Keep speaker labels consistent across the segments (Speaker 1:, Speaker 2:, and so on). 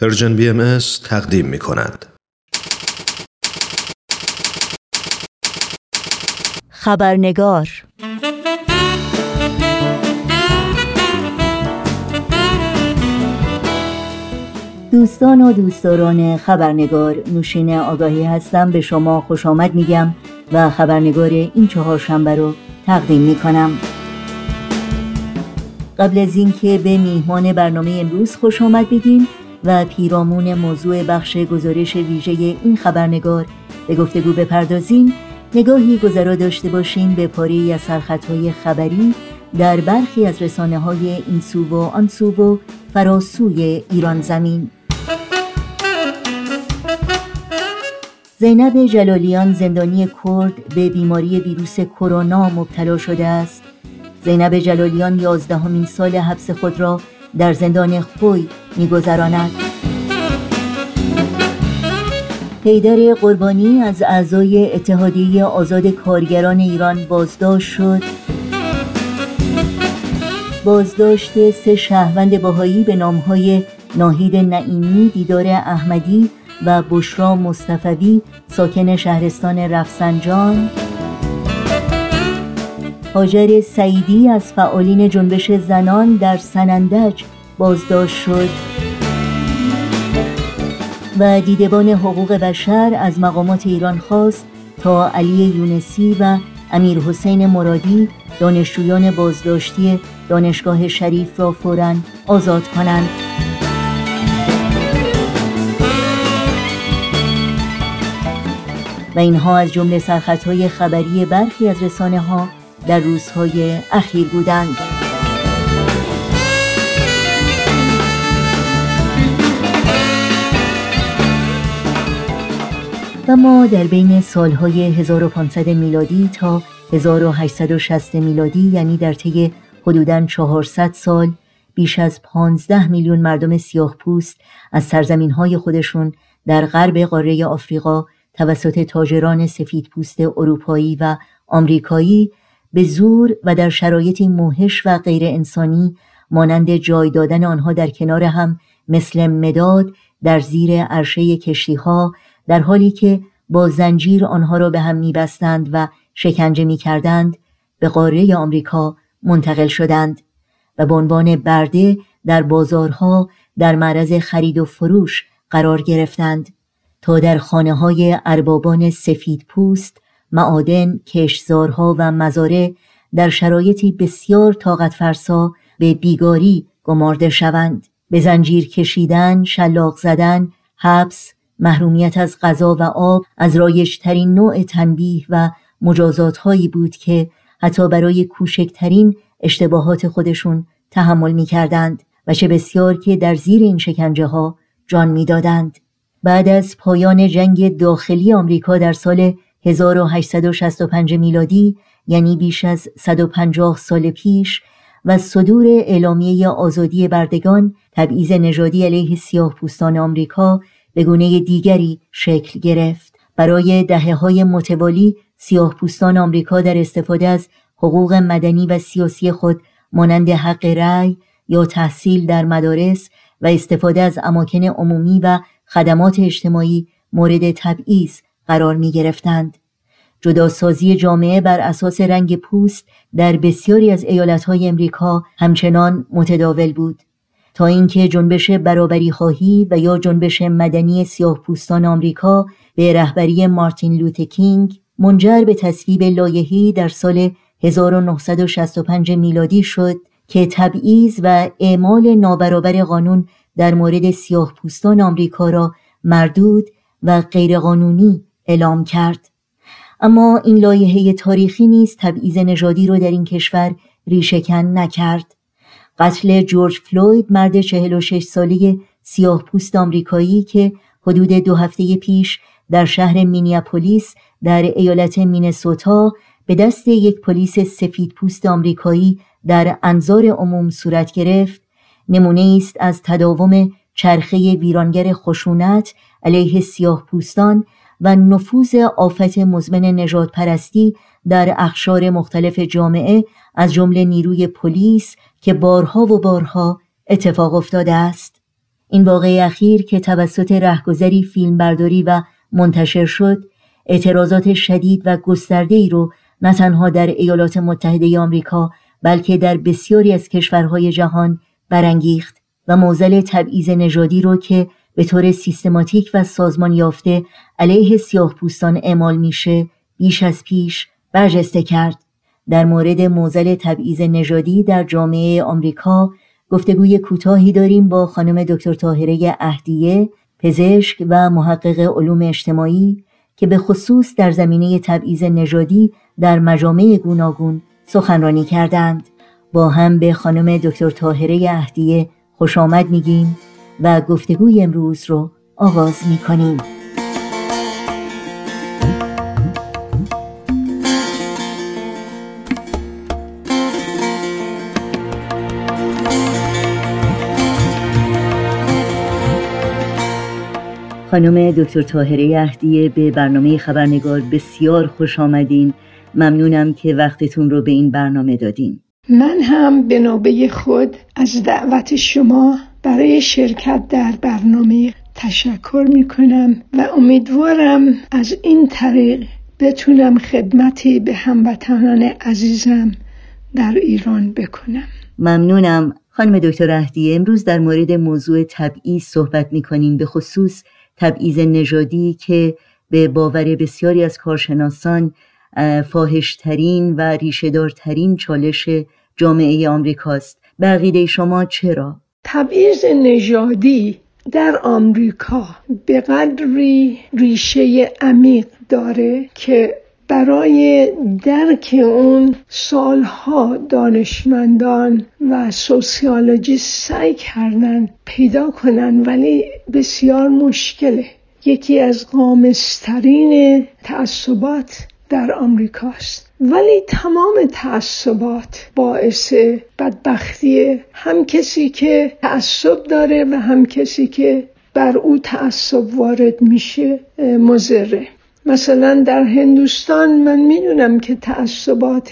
Speaker 1: پرژن بی ام تقدیم می کند.
Speaker 2: خبرنگار دوستان و دوستداران خبرنگار نوشین آگاهی هستم به شما خوش آمد میگم و خبرنگار این چهار شنبه رو تقدیم می کنم قبل از اینکه به میهمان برنامه امروز خوش آمد بگیم و پیرامون موضوع بخش گزارش ویژه این خبرنگار به گفتگو بپردازیم. نگاهی گذرا داشته باشیم به پاره از سرخطهای خبری در برخی از رسانه های این سو و آن سو و فراسوی ایران زمین. زینب جلالیان زندانی کرد به بیماری ویروس کرونا مبتلا شده است. زینب جلالیان یازدهمین سال حبس خود را در زندان خوی میگذراند. حیدر قربانی از اعضای اتحادیه آزاد کارگران ایران بازداشت شد. بازداشت سه شهروند باهایی به نامهای ناهید نعیمی دیدار احمدی و بشرا مصطفوی ساکن شهرستان رفسنجان. هاجر سعیدی از فعالین جنبش زنان در سنندج بازداشت شد. و دیدبان حقوق بشر از مقامات ایران خواست تا علی یونسی و امیر حسین مرادی دانشجویان بازداشتی دانشگاه شریف را فورا آزاد کنند. و اینها از جمله سرخطهای خبری برخی از رسانه ها در روزهای اخیر بودند. و ما در بین سالهای 1500 میلادی تا 1860 میلادی یعنی در طی حدوداً 400 سال بیش از 15 میلیون مردم سیاه پوست از سرزمین های خودشون در غرب قاره آفریقا توسط تاجران سفید پوست اروپایی و آمریکایی به زور و در شرایطی موهش و غیر انسانی مانند جای دادن آنها در کنار هم مثل مداد در زیر عرشه کشتی ها در حالی که با زنجیر آنها را به هم میبستند و شکنجه می‌کردند به قاره آمریکا منتقل شدند و به عنوان برده در بازارها در معرض خرید و فروش قرار گرفتند تا در خانه های اربابان سفید پوست معادن، کشزارها و مزاره در شرایطی بسیار طاقت فرسا به بیگاری گمارده شوند. به زنجیر کشیدن، شلاق زدن، حبس، محرومیت از غذا و آب از رایشترین نوع تنبیه و مجازات هایی بود که حتی برای کوچکترین اشتباهات خودشون تحمل می کردند و چه بسیار که در زیر این شکنجه ها جان می دادند. بعد از پایان جنگ داخلی آمریکا در سال 1865 میلادی یعنی بیش از 150 سال پیش و صدور اعلامیه آزادی بردگان تبعیض نژادی علیه سیاه پوستان آمریکا به گونه دیگری شکل گرفت برای دهه های متوالی سیاه پوستان آمریکا در استفاده از حقوق مدنی و سیاسی خود مانند حق رأی یا تحصیل در مدارس و استفاده از اماکن عمومی و خدمات اجتماعی مورد تبعیض قرار می گرفتند. جداسازی جامعه بر اساس رنگ پوست در بسیاری از ایالتهای امریکا همچنان متداول بود تا اینکه جنبش برابری خواهی و یا جنبش مدنی سیاه پوستان آمریکا به رهبری مارتین لوتکینگ منجر به تصویب لایحه‌ای در سال 1965 میلادی شد که تبعیض و اعمال نابرابر قانون در مورد سیاه پوستان آمریکا را مردود و غیرقانونی اعلام کرد. اما این لایحه تاریخی نیز تبعیض نژادی را در این کشور ریشهکن نکرد. قتل جورج فلوید مرد 46 ساله سیاه پوست آمریکایی که حدود دو هفته پیش در شهر مینیاپولیس در ایالت مینسوتا به دست یک پلیس سفید پوست آمریکایی در انظار عموم صورت گرفت نمونه است از تداوم چرخه ویرانگر خشونت علیه سیاه پوستان و نفوذ آفت مزمن نجات پرستی در اخشار مختلف جامعه از جمله نیروی پلیس که بارها و بارها اتفاق افتاده است. این واقعه اخیر که توسط رهگذری فیلمبرداری و منتشر شد اعتراضات شدید و گسترده ای رو نه تنها در ایالات متحده آمریکا بلکه در بسیاری از کشورهای جهان برانگیخت و موزل تبعیض نژادی رو که به طور سیستماتیک و سازمان یافته علیه سیاه پوستان اعمال میشه بیش از پیش برجسته کرد. در مورد موزل تبعیض نژادی در جامعه آمریکا گفتگوی کوتاهی داریم با خانم دکتر طاهره اهدیه پزشک و محقق علوم اجتماعی که به خصوص در زمینه تبعیض نژادی در مجامع گوناگون سخنرانی کردند. با هم به خانم دکتر طاهره اهدیه خوش آمد میگیم و گفتگوی امروز رو آغاز می‌کنیم. خانم دکتر طاهره اهدیه به برنامه خبرنگار بسیار خوش آمدین. ممنونم که وقتتون رو به این برنامه دادین.
Speaker 3: من هم به نوبه خود از دعوت شما برای شرکت در برنامه تشکر می کنم و امیدوارم از این طریق بتونم خدمتی به هموطنان عزیزم در ایران بکنم.
Speaker 2: ممنونم. خانم دکتر اهدیه امروز در مورد موضوع تبعیض صحبت می کنیم به خصوص تبعیض نژادی که به باور بسیاری از کارشناسان فاهشترین و ریشهدارترین چالش جامعه آمریکاست بقیده شما چرا؟
Speaker 3: تبعیض نژادی در آمریکا به قدری ریشه عمیق داره که برای درک اون سالها دانشمندان و سوسیالوجیست سعی کردن پیدا کنن ولی بسیار مشکله. یکی از قامسترین تعصبات در آمریکاست ولی تمام تعصبات باعث بدبختی هم کسی که تعصب داره و هم کسی که بر او تعصب وارد میشه مزره مثلا در هندوستان من می‌دونم که تعصبات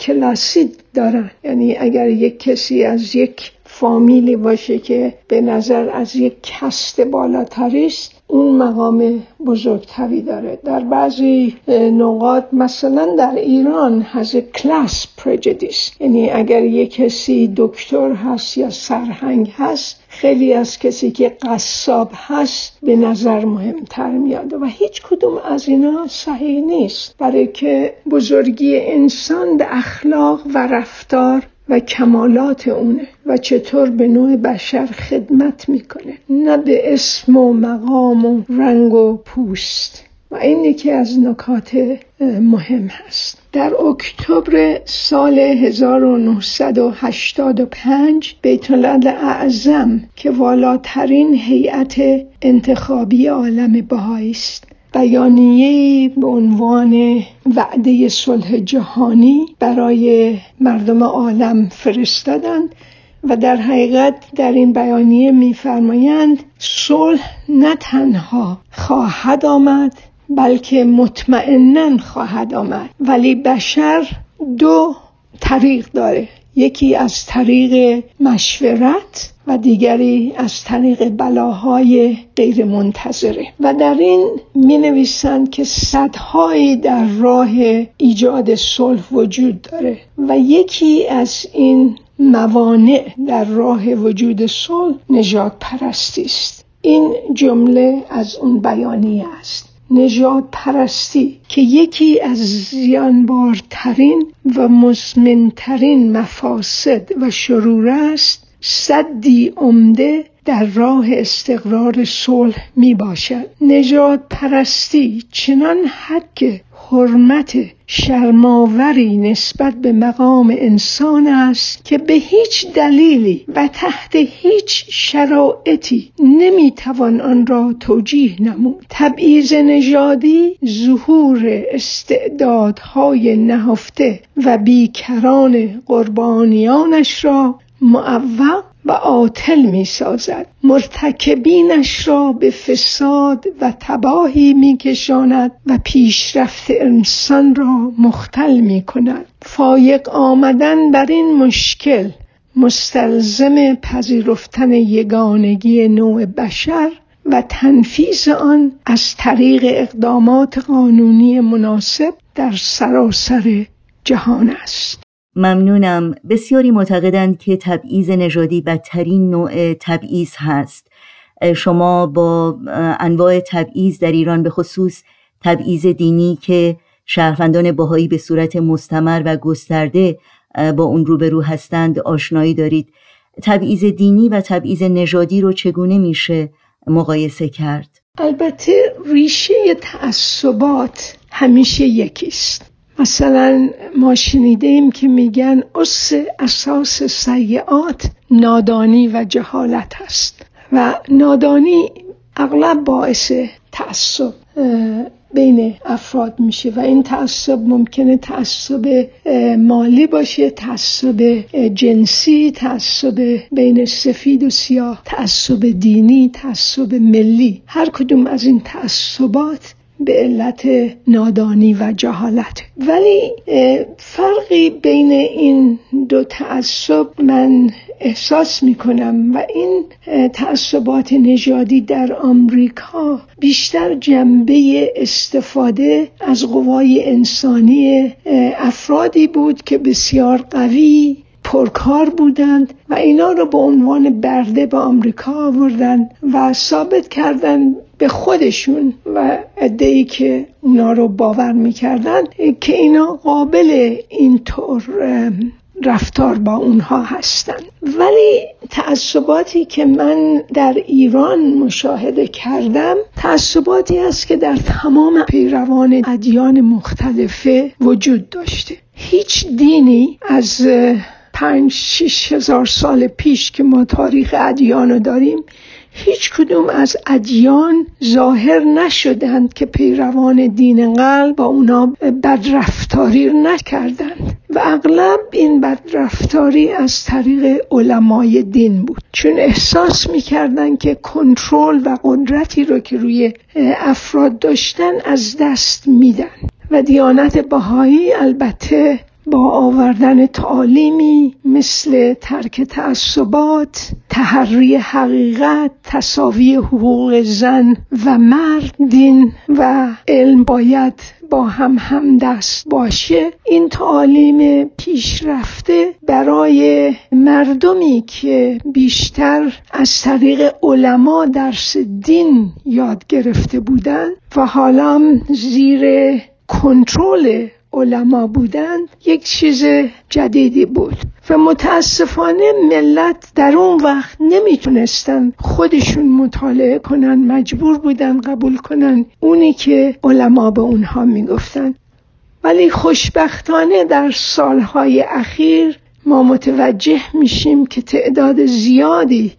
Speaker 3: کلاسی دارن. یعنی اگر یک کسی از یک فامیلی باشه که به نظر از یک کست بالاتری است اون مقام بزرگتری داره. در بعضی نقاط مثلا در ایران هز کلاس پرجدیس یعنی اگر یک کسی دکتر هست یا سرهنگ هست خیلی از کسی که قصاب هست به نظر مهمتر میاد. و هیچ کدوم از اینا صحیح نیست. برای که بزرگی انسان به اخلاق و رفتار و کمالات اونه و چطور به نوع بشر خدمت می‌کنه. نه به اسم و مقام و رنگ و پوست. و این یکی از نکات مهم هست. در اکتبر سال 1985 بیت اعظم که والاترین هیئت انتخابی عالم بهایی است. بیانیه به عنوان وعده صلح جهانی برای مردم عالم فرستادند و در حقیقت در این بیانیه میفرمایند صلح نه تنها خواهد آمد بلکه مطمئنا خواهد آمد. ولی بشر دو طریق داره. یکی از طریق مشورت و دیگری از طریق بلاهای غیر منتظره و در این می نویسند که صدهایی در راه ایجاد صلح وجود داره و یکی از این موانع در راه وجود صلح نجات پرستی است. این جمله از اون بیانیه است. نجات پرستی که یکی از زیانبارترین و مزمنترین مفاسد و شرور است صدی عمده در راه استقرار صلح می باشد نجات پرستی چنان حق حرمت شرماوری نسبت به مقام انسان است که به هیچ دلیلی و تحت هیچ شرایطی نمی‌توان آن را توجیه نمود. تبعیض نژادی ظهور استعدادهای نهفته و بیکران قربانیانش را معوق و عاطل می سازد مرتکبینش را به فساد و تباهی می کشاند و پیشرفت انسان را مختل می کند فایق آمدن بر این مشکل مستلزم پذیرفتن یگانگی نوع بشر و تنفیز آن از طریق اقدامات قانونی مناسب در سراسر جهان است.
Speaker 2: ممنونم. بسیاری معتقدند که تبعیض نژادی بدترین نوع تبعیض هست. شما با انواع تبعیض در ایران به خصوص تبعیض دینی که شهروندان باهایی به صورت مستمر و گسترده با اون روبرو هستند آشنایی دارید. تبعیض دینی و تبعیض نژادی رو چگونه میشه مقایسه کرد؟
Speaker 3: البته ریشه تعصبات همیشه یکیست. مثلا ما شنیدیم که میگن اس اساس سیعات نادانی و جهالت هست و نادانی اغلب باعث تعصب بین افراد میشه و این تعصب ممکنه تعصب مالی باشه تعصب جنسی تعصب بین سفید و سیاه تعصب دینی تعصب ملی. هر کدوم از این تعصبات به علت نادانی و جهالت. ولی فرقی بین این دو تعصب من احساس می کنم و این تعصبات نژادی در آمریکا بیشتر جنبه استفاده از قوای انسانی افرادی بود که بسیار قوی پرکار بودند و اینا رو به عنوان برده به آمریکا آوردن و ثابت کردن به خودشون و ای که اونا رو باور می‌کردن که اینا قابل اینطور رفتار با اونها هستند ولی تعصباتی که من در ایران مشاهده کردم تعصباتی است که در تمام پیروان ادیان مختلفه وجود داشته. هیچ دینی از پنج شیش هزار سال پیش که ما تاریخ ادیان رو داریم هیچ کدوم از ادیان ظاهر نشدند که پیروان دین قلب با اونا بدرفتاری نکردند. و اغلب این بدرفتاری از طریق علمای دین بود. چون احساس می‌کردند که کنترل و قدرتی رو که روی افراد داشتن از دست میدن. و دیانت بهایی البته با آوردن تعالیمی مثل ترک تعصبات تحری حقیقت تصاوی حقوق زن و مرد دین و علم باید با هم همدست باشه. این تعالیم پیشرفته برای مردمی که بیشتر از طریق علما درس دین یاد گرفته بودند و حالا زیر کنترل علما بودند یک چیز جدیدی بود و متاسفانه ملت در اون وقت نمی‌تونستن خودشون مطالعه کنن مجبور بودن قبول کنن اونی که علما به اونها می‌گفتن. ولی خوشبختانه در سالهای اخیر ما متوجه میشیم که تعداد زیادی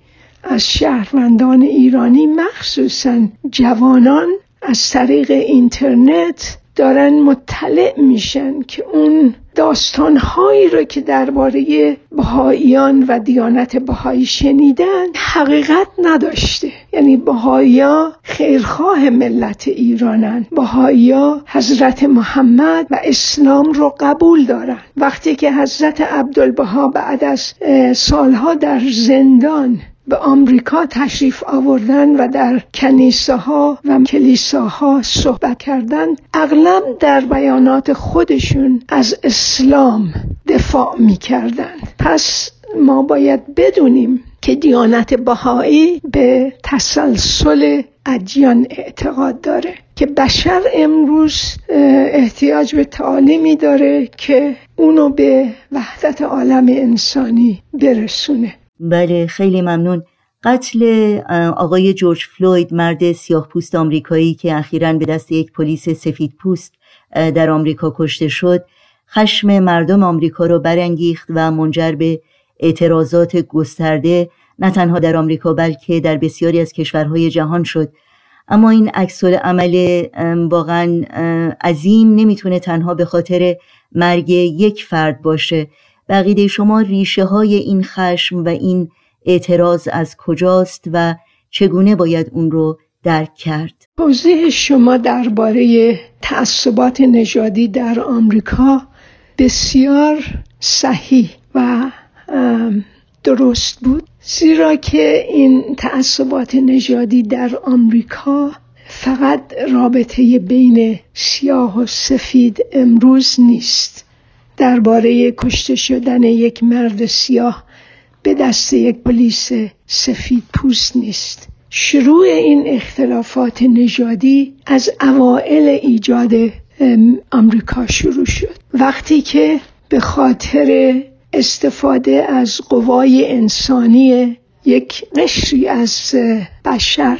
Speaker 3: از شهروندان ایرانی مخصوصا جوانان از طریق اینترنت دارن مطلع میشن که اون داستانهایی رو که درباره بهاییان و دیانت بهایی شنیدن حقیقت نداشته. یعنی بهایا خیرخواه ملت ایرانن. بهایا حضرت محمد و اسلام رو قبول دارن. وقتی که حضرت عبدالبها بعد از سالها در زندان به آمریکا تشریف آوردن و در کنیسه ها و کلیساها صحبت کردن اغلب در بیانات خودشون از اسلام دفاع می کردن. پس ما باید بدونیم که دیانت بهایی به تسلسل ادیان اعتقاد داره که بشر امروز احتیاج به تعالیمی داره که اونو به وحدت عالم انسانی برسونه
Speaker 2: بله خیلی ممنون. قتل آقای جورج فلوید مرد سیاه پوست آمریکایی که اخیرا به دست یک پلیس سفید پوست در آمریکا کشته شد خشم مردم آمریکا را برانگیخت و منجر به اعتراضات گسترده نه تنها در آمریکا بلکه در بسیاری از کشورهای جهان شد. اما این عکس عمل واقعا عظیم نمی‌تونه تنها به خاطر مرگ یک فرد باشه. بقیده شما ریشه های این خشم و این اعتراض از کجاست و چگونه باید اون رو درک کرد؟
Speaker 3: توضیح شما درباره تعصبات نژادی در آمریکا بسیار صحیح و درست بود. زیرا که این تعصبات نژادی در آمریکا فقط رابطه بین سیاه و سفید امروز نیست. درباره کشته شدن یک مرد سیاه به دست یک پلیس سفید پوست نیست. شروع این اختلافات نژادی از اوائل ایجاد آمریکا شروع شد. وقتی که به خاطر استفاده از قوای انسانی یک قشری از بشر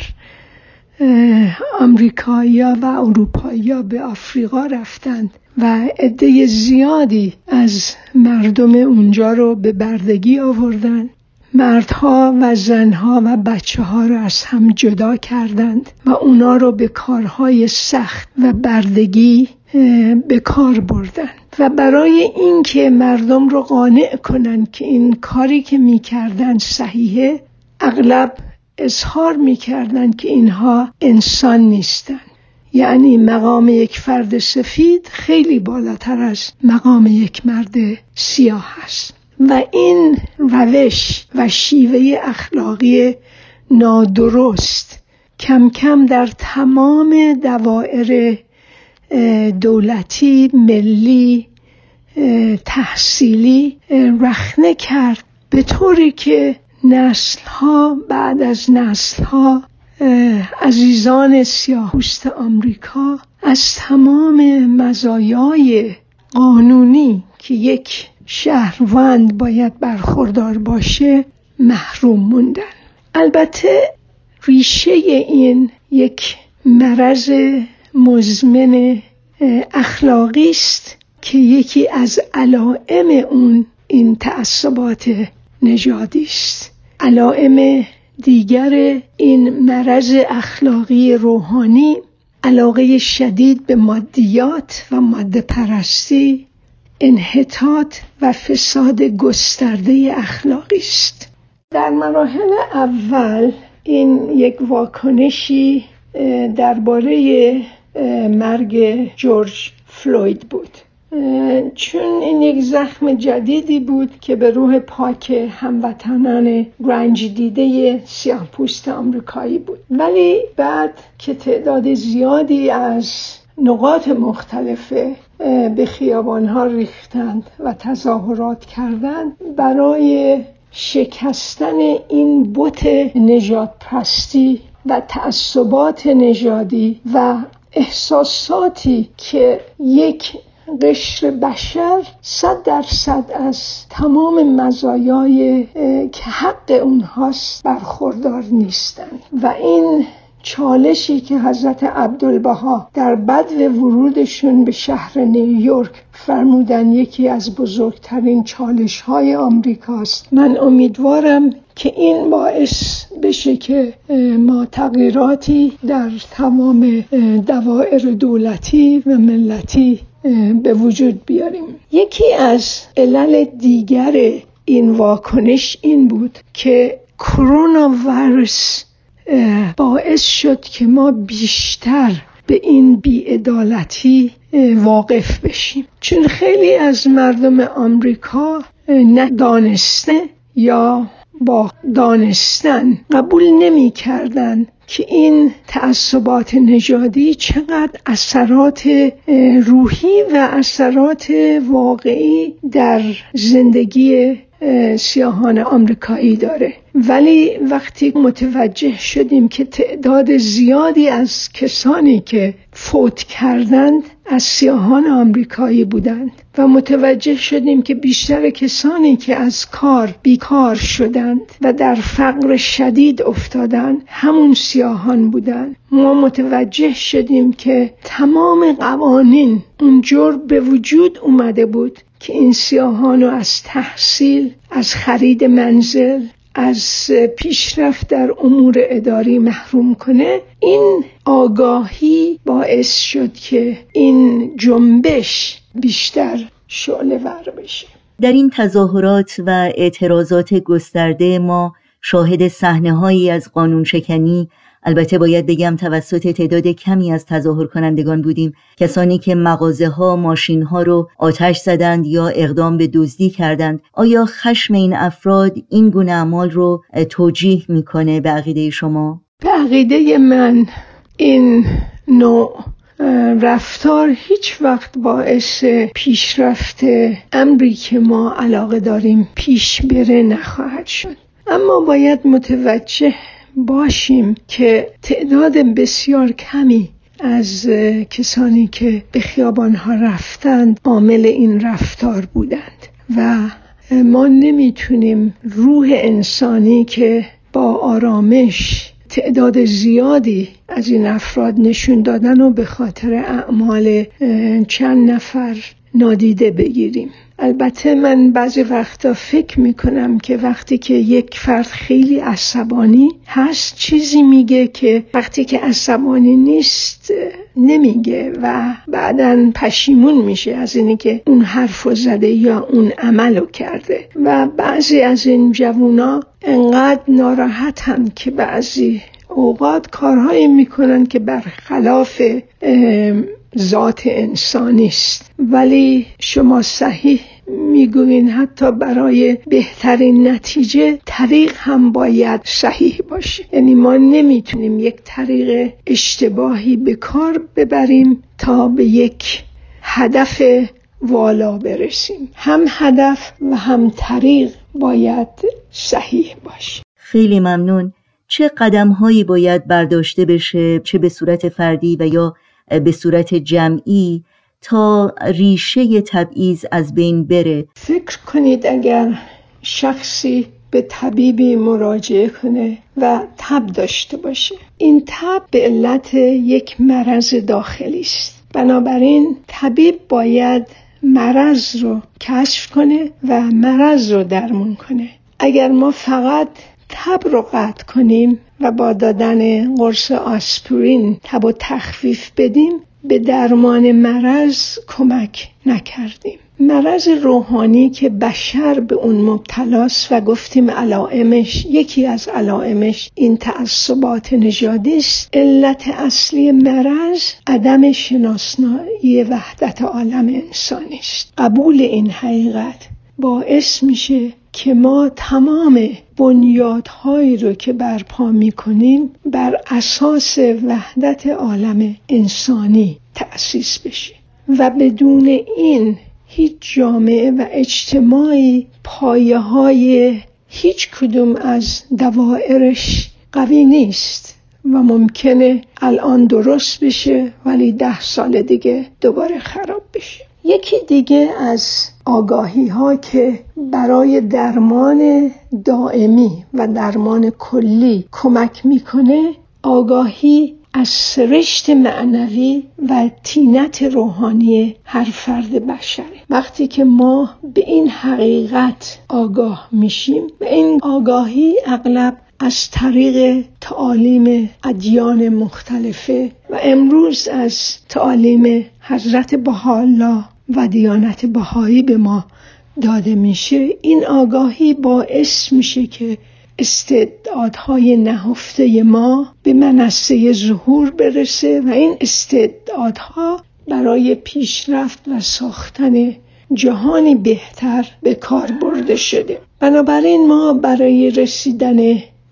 Speaker 3: آمریکایی‌ها و اروپایی‌ها به آفریقا رفتند و عده زیادی از مردم اونجا رو به بردگی آوردن مردها و زنها و بچه ها رو از هم جدا کردند و اونا رو به کارهای سخت و بردگی به کار بردن و برای اینکه مردم رو قانع کنن که این کاری که می‌کردن صحیحه اغلب اظهار می‌کردن که اینها انسان نیستن یعنی مقام یک فرد سفید خیلی بالاتر از مقام یک مرد سیاه است. و این روش و شیوه اخلاقی نادرست کم کم در تمام دوائر دولتی ملی تحصیلی رخنه کرد. به طوری که نسل ها بعد از نسل ها عزیزان سیاهوست آمریکا از تمام مزایای قانونی که یک شهروند باید برخوردار باشه محروم موندن. البته ریشه این یک مرض مزمن اخلاقی است که یکی از علائم اون این تعصبات نژادی است علائم دیگر این مرض اخلاقی روحانی علاقه شدید به مادیات و ماده پرستی انحطاط و فساد گسترده اخلاقی است در مراحل اول این یک واکنشی درباره مرگ جورج فلوید بود. چون این یک زخم جدیدی بود که به روح پاک هموطنان رنج دیده سیاه پوست آمریکایی بود. ولی بعد که تعداد زیادی از نقاط مختلفه به خیابان ها ریختند و تظاهرات کردند برای شکستن این بت نجات پرستی و تعصبات نژادی و احساساتی که یک قشر بشر صد درصد از تمام مزایای که حق اونهاست برخوردار نیستند و این چالشی که حضرت عبدالبها در بد ورودشون به شهر نیویورک فرمودن یکی از بزرگترین چالش های آمریکاست. من امیدوارم که این باعث بشه که ما تغییراتی در تمام دوائر دولتی و ملتی به وجود بیاریم. یکی از علل دیگر این واکنش این بود که کرونا ویروس باعث شد که ما بیشتر به این بیعدالتی واقف بشیم. چون خیلی از مردم آمریکا نه دانسته یا با دانستن قبول نمی کردن که این تعصبات نژادی چقدر اثرات روحی و اثرات واقعی در زندگی سیاهان آمریکایی داره. ولی وقتی متوجه شدیم که تعداد زیادی از کسانی که فوت کردند از سیاهان آمریکایی بودند و متوجه شدیم که بیشتر کسانی که از کار بیکار شدند و در فقر شدید افتادند همون سیاهان بودند. ما متوجه شدیم که تمام قوانین اونجور به وجود اومده بود که این سیاهان از تحصیل از خرید منزل از پیشرفت در امور اداری محروم کنه این آگاهی باعث شد که این جنبش بیشتر شعله ور بشه.
Speaker 2: در این تظاهرات و اعتراضات گسترده ما شاهد صحنه هایی از قانون شکنی البته باید بگم توسط تعداد کمی از تظاهر کنندگان بودیم. کسانی که مغازه ها ماشین ها رو آتش زدند یا اقدام به دزدی کردند. آیا خشم این افراد این گونه اعمال رو توجیه می‌کنه به عقیده شما؟
Speaker 3: به عقیده من این نوع رفتار هیچ وقت باعث پیشرفت امری که ما علاقه داریم پیش بره نخواهد شد. اما باید متوجه باشیم که تعداد بسیار کمی از کسانی که به خیابان ها رفتند عامل این رفتار بودند و ما نمی‌تونیم روح انسانی که با آرامش تعداد زیادی از این افراد نشون دادن و به خاطر اعمال چند نفر نادیده بگیریم. البته من بعضی وقتا فکر می‌کنم که وقتی که یک فرد خیلی عصبانی هست چیزی میگه که وقتی که عصبانی نیست نمیگه و بعدا پشیمون میشه از اینی که اون حرف زده یا اون عملو کرده. و بعضی از این جوونا انقدر ناراحتن که بعضی اوقات کارهایی می‌کنن که برخلاف ذات انسانی است ولی شما صحیح می‌گوین حتی برای بهترین نتیجه طریق هم باید صحیح باشه. یعنی ما نمی‌تونیم یک طریق اشتباهی به کار ببریم تا به یک هدف والا برسیم. هم هدف و هم طریق باید صحیح باشه.
Speaker 2: خیلی ممنون. چه قدم هایی باید برداشته بشه؟ چه به صورت فردی و یا به صورت جمعی؟ تا ریشه تبعیض از بین بره.
Speaker 3: فکر کنید اگر شخصی به طبیبی مراجعه کنه و تب داشته باشه. این تب به علت یک مرض داخلی است. بنابراین طبیب باید مرض رو کشف کنه و مرض رو درمون کنه. اگر ما فقط تب رو قطع کنیم و با دادن قرص آسپرین تب و تخفیف بدیم به درمان مرض کمک نکردیم. مرض روحانی که بشر به اون مبتلاست و گفتیم علائمش یکی از علائمش این تعصبات نژادی است. علت اصلی مرض عدم شناسنایی وحدت عالم انسانی است. قبول این حقیقت باعث میشه که ما تمام بنیادهایی رو که برپا می‌کنیم بر اساس وحدت عالم انسانی تأسیس بشه و بدون این هیچ جامعه و اجتماعی پایه های هیچ کدوم از دوائرش قوی نیست و ممکنه الان درست بشه ولی ده سال دیگه دوباره خراب بشه. یکی دیگه از آگاهی ها که برای درمان دائمی و درمان کلی کمک می‌کنه آگاهی از سرشت معنوی و تینت روحانی هر فرد بشره. وقتی که ما به این حقیقت آگاه میشیم و این آگاهی اغلب از طریق تعالیم ادیان مختلفه و امروز از تعالیم حضرت بحالا و دیانت بهایی به ما داده میشه این آگاهی باعث میشه که استعدادهای نهفته ما به منصه ظهور برسه و این استعدادها برای پیشرفت و ساختن جهانی بهتر به کار برده شده. بنابراین ما برای رسیدن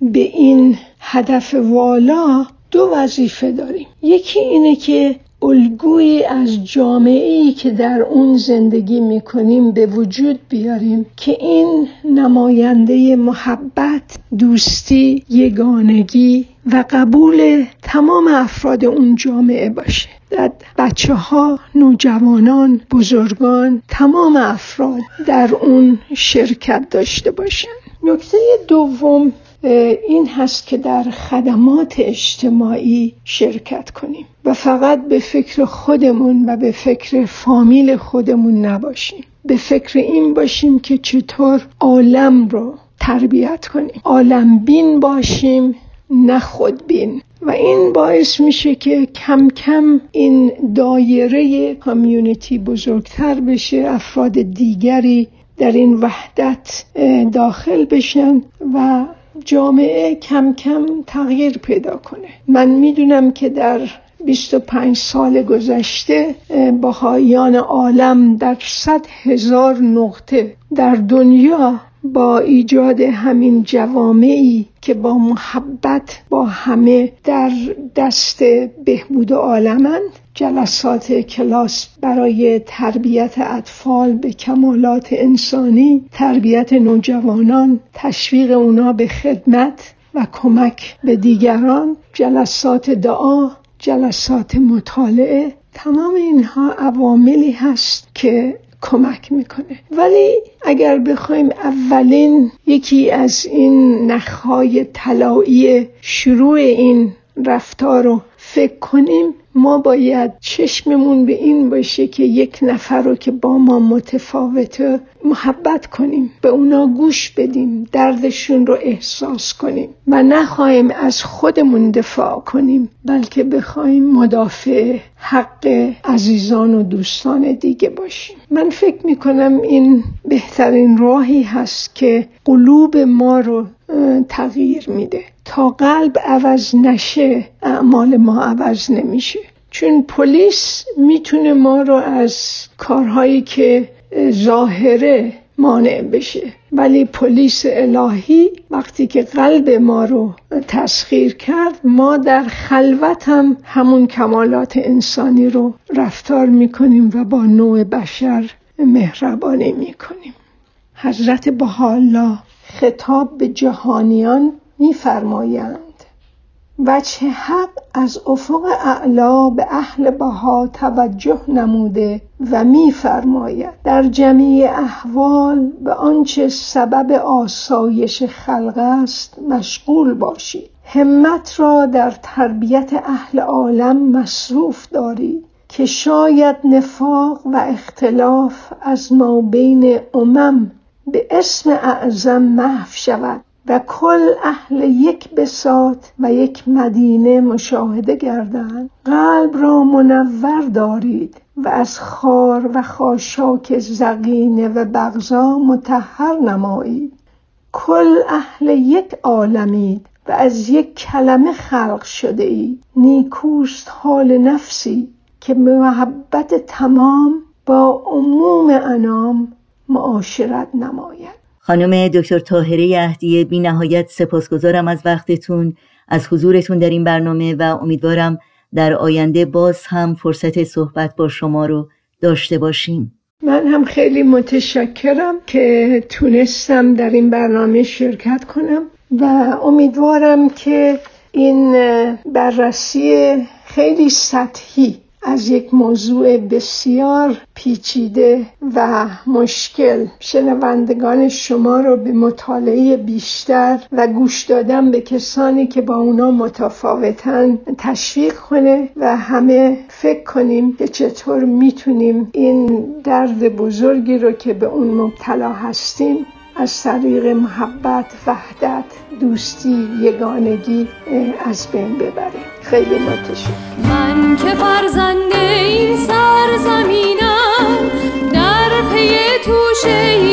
Speaker 3: به این هدف والا دو وظیفه داریم. یکی اینه که الگویی از جامعه ای که در اون زندگی می‌کنیم به وجود بیاریم که این نماینده محبت دوستی یگانگی و قبول تمام افراد اون جامعه باشه. در بچه ها نوجوانان بزرگان تمام افراد در اون شرکت داشته باشن. نکته دوم این هست که در خدمات اجتماعی شرکت کنیم و فقط به فکر خودمون و به فکر فامیل خودمون نباشیم. به فکر این باشیم که چطور عالم رو تربیت کنیم. عالم بین باشیم نه خودبین و این باعث میشه که کم کم این دایره کامیونیتی بزرگتر بشه افراد دیگری در این وحدت داخل بشن و جامعه کم کم تغییر پیدا کنه. من می‌دونم که در 25 سال گذشته بهاییان عالم در صد هزار نقطه در دنیا با ایجاد همین جوامعی که با محبت با همه در دست بهبود عالمند. جلسات کلاس برای تربیت اطفال به کمالات انسانی تربیت نوجوانان تشویق اونا به خدمت و کمک به دیگران. جلسات دعا جلسات مطالعه. تمام اینها عواملی هست که کمک می‌کنه. ولی اگر بخوایم اولین یکی از این نخهای طلایی شروع این رفتار رو فکر کنیم ما باید چشممون به این باشه که یک نفر رو که با ما متفاوته محبت کنیم به اونا گوش بدیم دردشون رو احساس کنیم و نخواهیم از خودمون دفاع کنیم بلکه بخوایم مدافع حق عزیزان و دوستان دیگه باشیم. من فکر می‌کنم این بهترین راهی هست که قلوب ما رو تغییر میده. تا قلب عوض نشه اعمال ما عوض نمیشه. چون پلیس می‌تونه ما رو از کارهایی که ظاهره مانع بشه. ولی پلیس الهی وقتی که قلب ما رو تسخیر کرد ما در خلوت هم همون کمالات انسانی رو رفتار می‌کنیم و با نوع بشر مهربانی می‌کنیم. حضرت بحالا خطاب به جهانیان میفرمایند وجه حق از افق اعلا به اهل بها توجه نموده و میفرماید در جمیع احوال به آنچه سبب آسایش خلق است مشغول باشید. همت را در تربیت اهل عالم مصروف دارید که شاید نفاق و اختلاف از ما بین امم به اسم اعظم محو شود. و کل اهل یک بسات و یک مدینه مشاهده گردند. قلب را منور دارید و از خار و خاشاک زقینه و بغضا متحر نمایید. کل اهل یک عالمید و از یک کلمه خلق شده اید نیکوست حال نفسی که محبت تمام با عموم انام معاشرت نماید.
Speaker 2: خانم دکتر طاهره اهدیه بی نهایت سپاسگزارم از وقتتون از حضورتون در این برنامه و امیدوارم در آینده باز هم فرصت صحبت با شما رو داشته باشیم.
Speaker 3: من هم خیلی متشکرم که تونستم در این برنامه شرکت کنم و امیدوارم که این بررسی خیلی سطحی از یک موضوع بسیار پیچیده و مشکل. شنوندگان شما رو به مطالعه بیشتر و گوش دادن به کسانی که با اونا متفاوتن تشویق کنه و همه فکر کنیم که چطور می‌تونیم این درد بزرگی رو که به اون مبتلا هستیم از طریق محبت وحدت دوستی یگانگی از بین ببریم. خیلی متشکرم.
Speaker 4: من که فرزند این سرزمینم در پی توشه